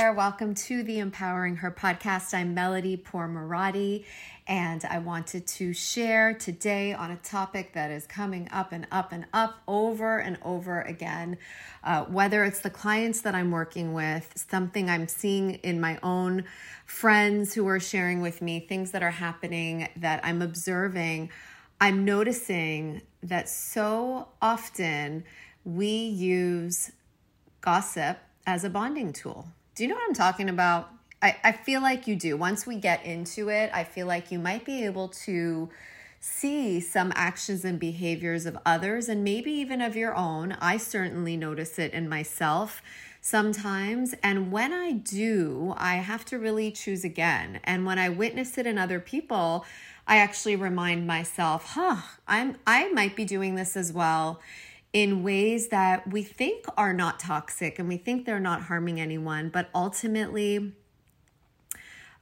there. Welcome to the Empowering Her podcast. I'm Melody Pourmoradi, and I wanted to share today on a topic that is coming up and up and up over and over again. Uh, whether it's the clients that I'm working with, something I'm seeing in my own friends who are sharing with me, things that are happening that I'm observing, I'm noticing that so often we use gossip as a bonding tool. Do you know what I'm talking about? I, I feel like you do. Once we get into it, I feel like you might be able to see some actions and behaviors of others and maybe even of your own. I certainly notice it in myself sometimes. And when I do, I have to really choose again. And when I witness it in other people, I actually remind myself, huh, I'm I might be doing this as well in ways that we think are not toxic and we think they're not harming anyone, but ultimately,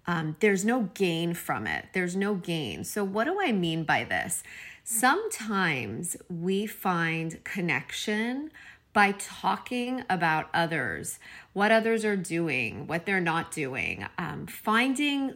um, there's no gain from it. There's no gain. So, what do I mean by this? Sometimes we find connection by talking about others, what others are doing, what they're not doing, um, finding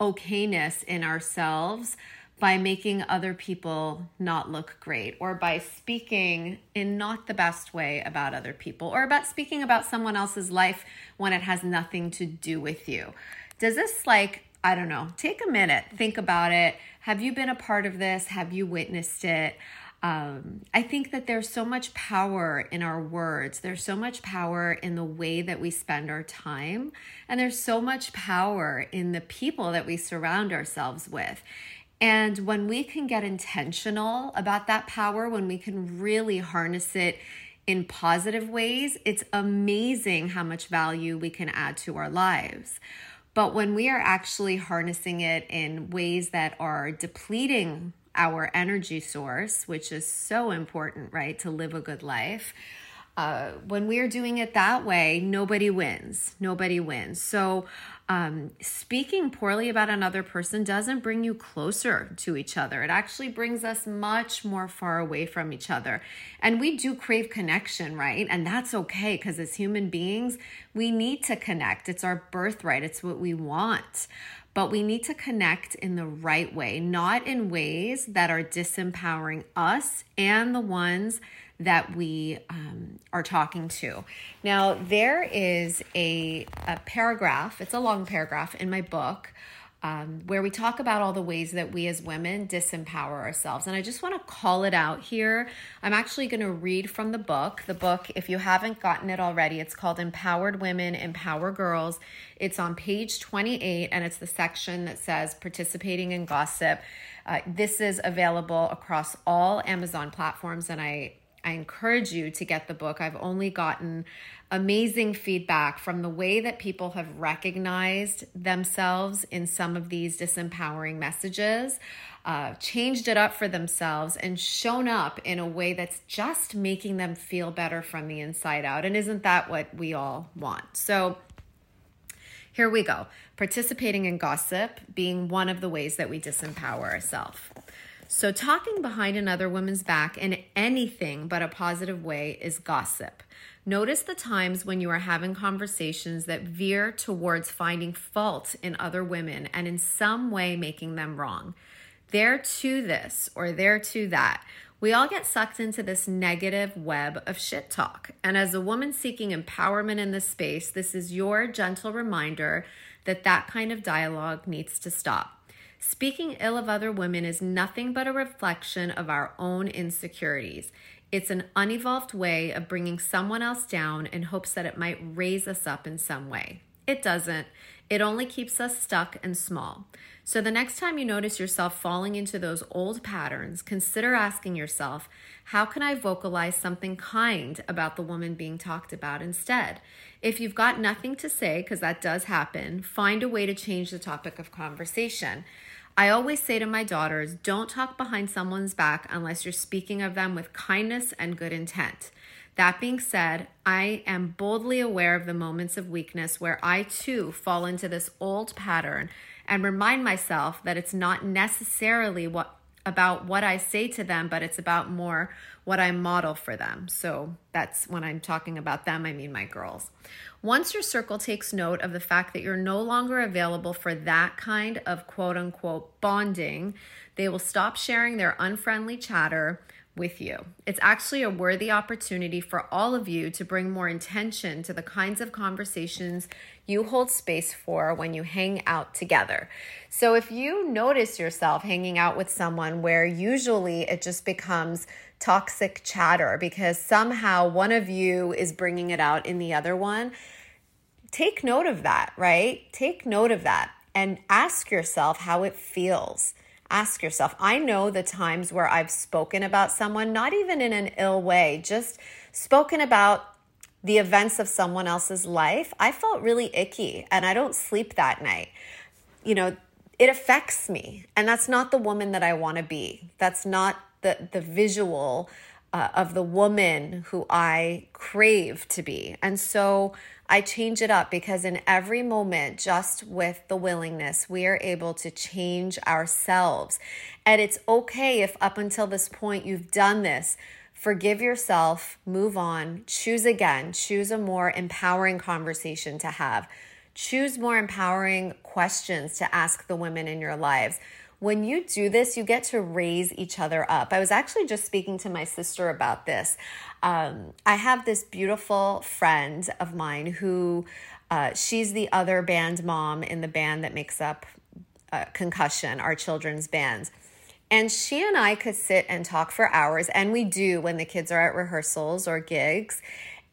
okayness in ourselves by making other people not look great or by speaking in not the best way about other people or about speaking about someone else's life when it has nothing to do with you. Does this, like, I don't know, take a minute, think about it. Have you been a part of this? Have you witnessed it? Um, I think that there's so much power in our words. There's so much power in the way that we spend our time. And there's so much power in the people that we surround ourselves with. And when we can get intentional about that power, when we can really harness it in positive ways, it's amazing how much value we can add to our lives. But when we are actually harnessing it in ways that are depleting our energy source, which is so important, right, to live a good life, uh, when we're doing it that way, nobody wins. Nobody wins. So, um, speaking poorly about another person doesn't bring you closer to each other. It actually brings us much more far away from each other. And we do crave connection, right? And that's okay because as human beings, we need to connect. It's our birthright, it's what we want. But we need to connect in the right way, not in ways that are disempowering us and the ones that we um, are talking to. Now, there is a, a paragraph, it's a long paragraph in my book. Um, where we talk about all the ways that we as women disempower ourselves. And I just want to call it out here. I'm actually going to read from the book. The book, if you haven't gotten it already, it's called Empowered Women, Empower Girls. It's on page 28, and it's the section that says participating in gossip. Uh, this is available across all Amazon platforms, and I I encourage you to get the book. I've only gotten amazing feedback from the way that people have recognized themselves in some of these disempowering messages, uh, changed it up for themselves, and shown up in a way that's just making them feel better from the inside out. And isn't that what we all want? So, here we go. Participating in gossip being one of the ways that we disempower ourselves. So, talking behind another woman's back in anything but a positive way is gossip. Notice the times when you are having conversations that veer towards finding fault in other women and in some way making them wrong. They're to this or they're to that. We all get sucked into this negative web of shit talk. And as a woman seeking empowerment in this space, this is your gentle reminder that that kind of dialogue needs to stop. Speaking ill of other women is nothing but a reflection of our own insecurities. It's an unevolved way of bringing someone else down in hopes that it might raise us up in some way. It doesn't. It only keeps us stuck and small. So, the next time you notice yourself falling into those old patterns, consider asking yourself, how can I vocalize something kind about the woman being talked about instead? If you've got nothing to say, because that does happen, find a way to change the topic of conversation. I always say to my daughters, don't talk behind someone's back unless you're speaking of them with kindness and good intent. That being said, I am boldly aware of the moments of weakness where I too fall into this old pattern and remind myself that it's not necessarily what about what I say to them, but it's about more what I model for them. So that's when I'm talking about them, I mean my girls. Once your circle takes note of the fact that you're no longer available for that kind of quote unquote bonding, they will stop sharing their unfriendly chatter with you. It's actually a worthy opportunity for all of you to bring more intention to the kinds of conversations you hold space for when you hang out together. So, if you notice yourself hanging out with someone where usually it just becomes toxic chatter because somehow one of you is bringing it out in the other one, take note of that, right? Take note of that and ask yourself how it feels ask yourself. I know the times where I've spoken about someone, not even in an ill way, just spoken about the events of someone else's life. I felt really icky and I don't sleep that night. You know, it affects me. And that's not the woman that I want to be. That's not the, the visual uh, of the woman who I crave to be. And so I change it up because in every moment, just with the willingness, we are able to change ourselves. And it's okay if up until this point you've done this. Forgive yourself, move on, choose again, choose a more empowering conversation to have. Choose more empowering questions to ask the women in your lives when you do this, you get to raise each other up. I was actually just speaking to my sister about this. Um, I have this beautiful friend of mine who uh, she's the other band mom in the band that makes up uh, Concussion, our children's band. And she and I could sit and talk for hours, and we do when the kids are at rehearsals or gigs.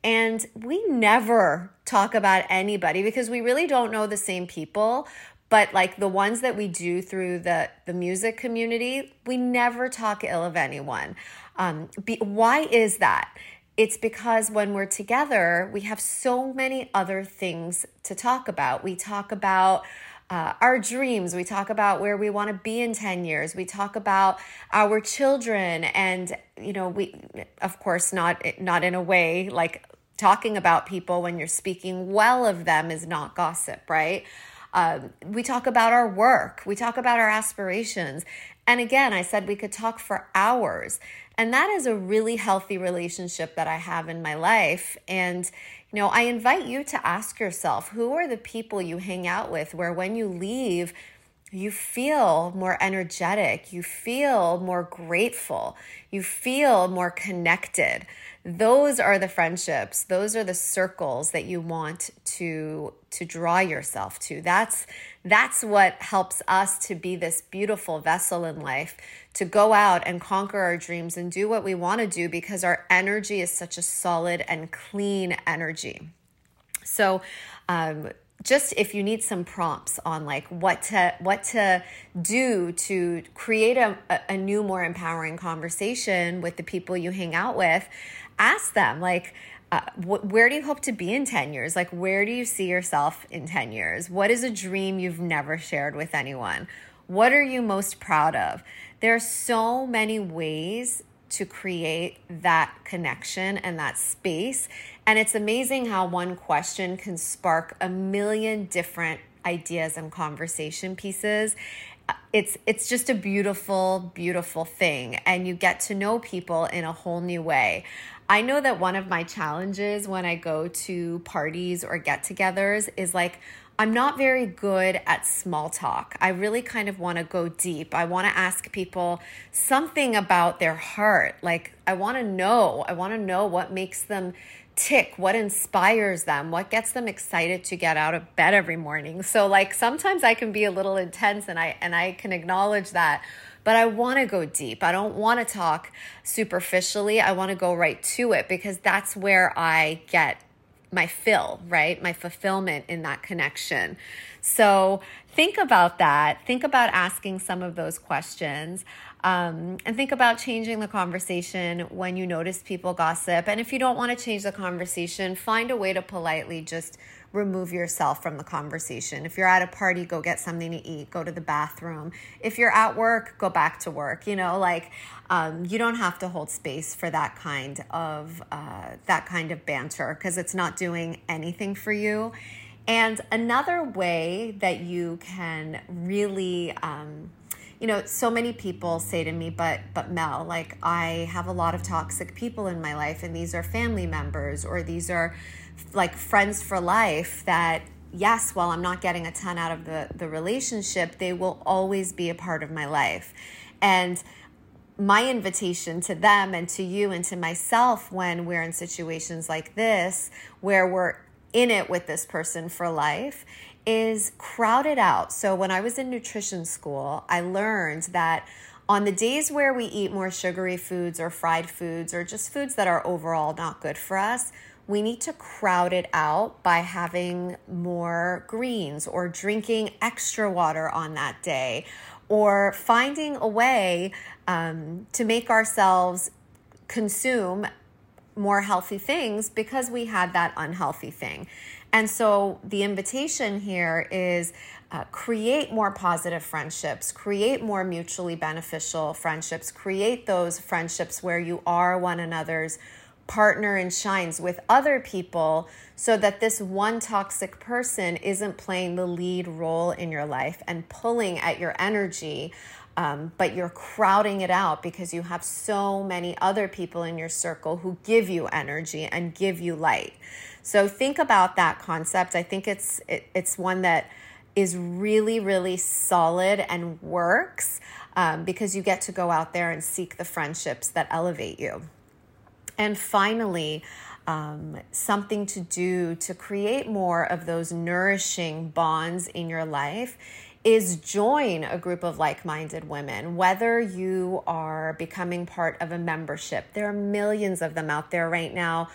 And we never talk about anybody because we really don't know the same people but like the ones that we do through the the music community we never talk ill of anyone. Um, be, why is that? It's because when we're together we have so many other things to talk about. We talk about uh, our dreams. We talk about where we want to be in 10 years. We talk about our children and you know we of course not not in a way like talking about people when you're speaking well of them is not gossip right um, we talk about our work, we talk about our aspirations. And again, I said we could talk for hours. And that is a really healthy relationship that I have in my life. And, you know, I invite you to ask yourself who are the people you hang out with where when you leave, you feel more energetic, you feel more grateful, you feel more connected those are the friendships. Those are the circles that you want to to draw yourself to. That's that's what helps us to be this beautiful vessel in life to go out and conquer our dreams and do what we want to do because our energy is such a solid and clean energy. So um, just if you need some prompts on like what to what to do to create a, a new more empowering conversation with the people you hang out with ask them like uh, wh- where do you hope to be in 10 years? Like where do you see yourself in 10 years? What is a dream you've never shared with anyone? What are you most proud of? There are so many ways to create that connection and that space and it's amazing how one question can spark a million different ideas and conversation pieces. It's it's just a beautiful beautiful thing and you get to know people in a whole new way I know that one of my challenges when I go to parties or get togethers is like, I'm not very good at small talk. I really kind of want to go deep. I want to ask people something about their heart. Like, I want to know. I want to know what makes them tick, what inspires them, what gets them excited to get out of bed every morning. So like sometimes I can be a little intense and I and I can acknowledge that but I want to go deep. I don't want to talk superficially. I want to go right to it because that's where I get my fill, right? My fulfillment in that connection. So think about that. Think about asking some of those questions. Um, and think about changing the conversation when you notice people gossip. And if you don't want to change the conversation, find a way to politely just remove yourself from the conversation. If you're at a party, go get something to eat, go to the bathroom. If you're at work, go back to work. You know, like um, you don't have to hold space for that kind of uh, that kind of banter because it's not doing anything for you. And another way that you can really um, you know, so many people say to me, but but Mel, like I have a lot of toxic people in my life and these are family members or these are like friends for life that yes, while I'm not getting a ton out of the the relationship, they will always be a part of my life. And my invitation to them and to you and to myself when we're in situations like this where we're in it with this person for life is crowded out. So when I was in nutrition school, I learned that on the days where we eat more sugary foods or fried foods or just foods that are overall not good for us, we need to crowd it out by having more greens or drinking extra water on that day or finding a way um, to make ourselves consume more healthy things because we had that unhealthy thing. And so the invitation here is uh, create more positive friendships, create more mutually beneficial friendships, create those friendships where you are one another's partner and shines with other people so that this one toxic person isn't playing the lead role in your life and pulling at your energy. Um, but you're crowding it out because you have so many other people in your circle who give you energy and give you light. So think about that concept. I think it's it, it's one that is really really solid and works um, because you get to go out there and seek the friendships that elevate you. And finally, um, something to do to create more of those nourishing bonds in your life is join a group of like minded women, whether you are becoming part of a membership. There are millions of them out there right now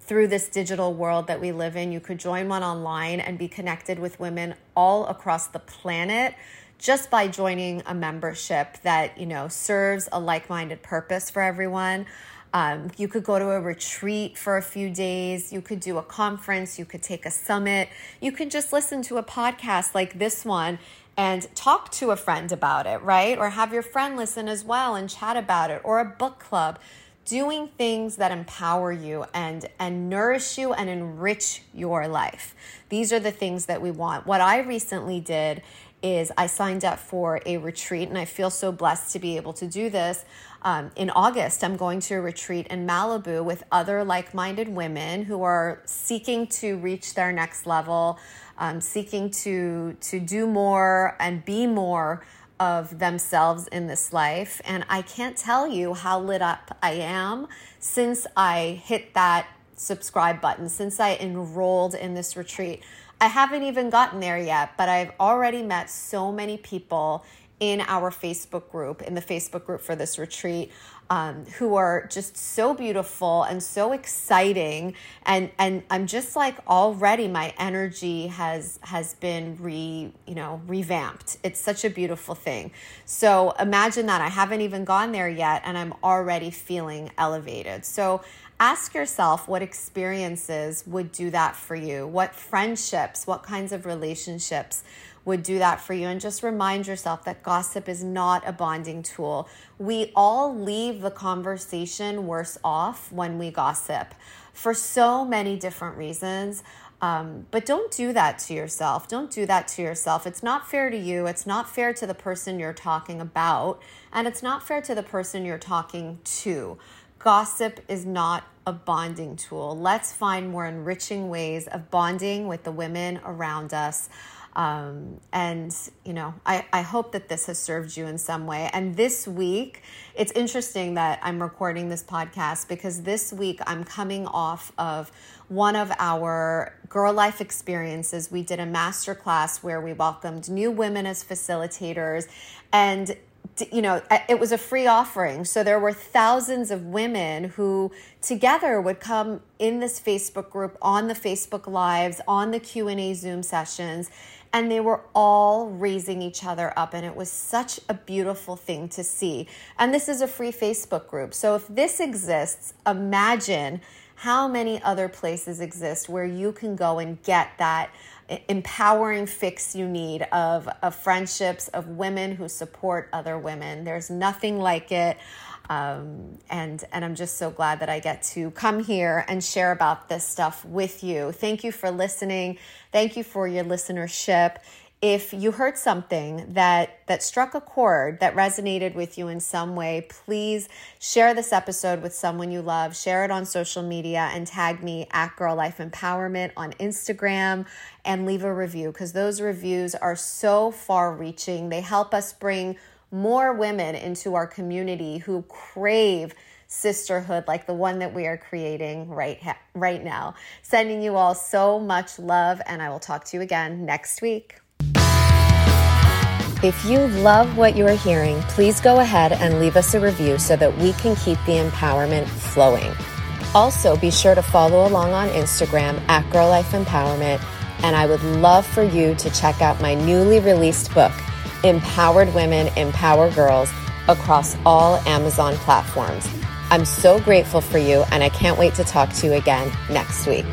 through this digital world that we live in. You could join one online and be connected with women all across the planet just by joining a membership that, you know, serves a like-minded purpose for everyone. Um, you could go to a retreat for a few days. You could do a conference. You could take a summit. You could just listen to a podcast like this one and talk to a friend about it, right? Or have your friend listen as well and chat about it, or a book club doing things that empower you and and nourish you and enrich your life. These are the things that we want. What I recently did is I signed up for a retreat, and I feel so blessed to be able to do this. Um, in August, I'm going to a retreat in Malibu with other like minded women who are seeking to reach their next level, um, seeking to, to do more and be more of themselves in this life. And I can't tell you how lit up I am since I hit that subscribe button, since I enrolled in this retreat. I haven't even gotten there yet, but I've already met so many people in our Facebook group, in the Facebook group for this retreat, um, who are just so beautiful and so exciting, and and I'm just like already my energy has has been re you know revamped. It's such a beautiful thing. So imagine that I haven't even gone there yet, and I'm already feeling elevated. So ask yourself what experiences would do that for you. What friendships? What kinds of relationships? would do that for you. And just remind yourself that gossip is not a bonding tool. We all leave the conversation worse off when we gossip for so many different reasons. Um, but don't do that to yourself. Don't do that to yourself. It's not fair to you. It's not fair to the person you're talking about. And it's not fair to the person you're talking to. Gossip is not a bonding tool. Let's find more enriching ways of bonding with the women around us. Um, and, you know, I, I hope that this has served you in some way. And this week, it's interesting that I'm recording this podcast because this week I'm coming off of one of our girl life experiences. We did a master class where we welcomed new women as facilitators. And you know it was a free offering. So there were thousands of women who together would come in this facebook group on the facebook lives on the q&a zoom sessions and they were all raising each other up and it was such a beautiful thing to see. And this is a free facebook group. So if this exists imagine how many other places exist where you can go and get that empowering fix you need of, of friendships of women who support other women there's nothing like it um, and and I'm just so glad that I get to come here and share about this stuff with you. Thank you for listening. Thank you for your listenership. If you heard something that that struck a chord that resonated with you in some way please share this episode with someone you love share it on social media and tag me at girl life empowerment on instagram and leave a review because those reviews are so far reaching they help us bring more women into our community who crave sisterhood like the one that we are creating right ha- right now. Sending you all so much love and I will talk to you again next week. If you love what you are hearing, please go ahead and leave us a review so that we can keep the empowerment flowing. Also, be sure to follow along on Instagram at Girl Life Empowerment. And I would love for you to check out my newly released book, Empowered Women Empower Girls, across all Amazon platforms. I'm so grateful for you, and I can't wait to talk to you again next week.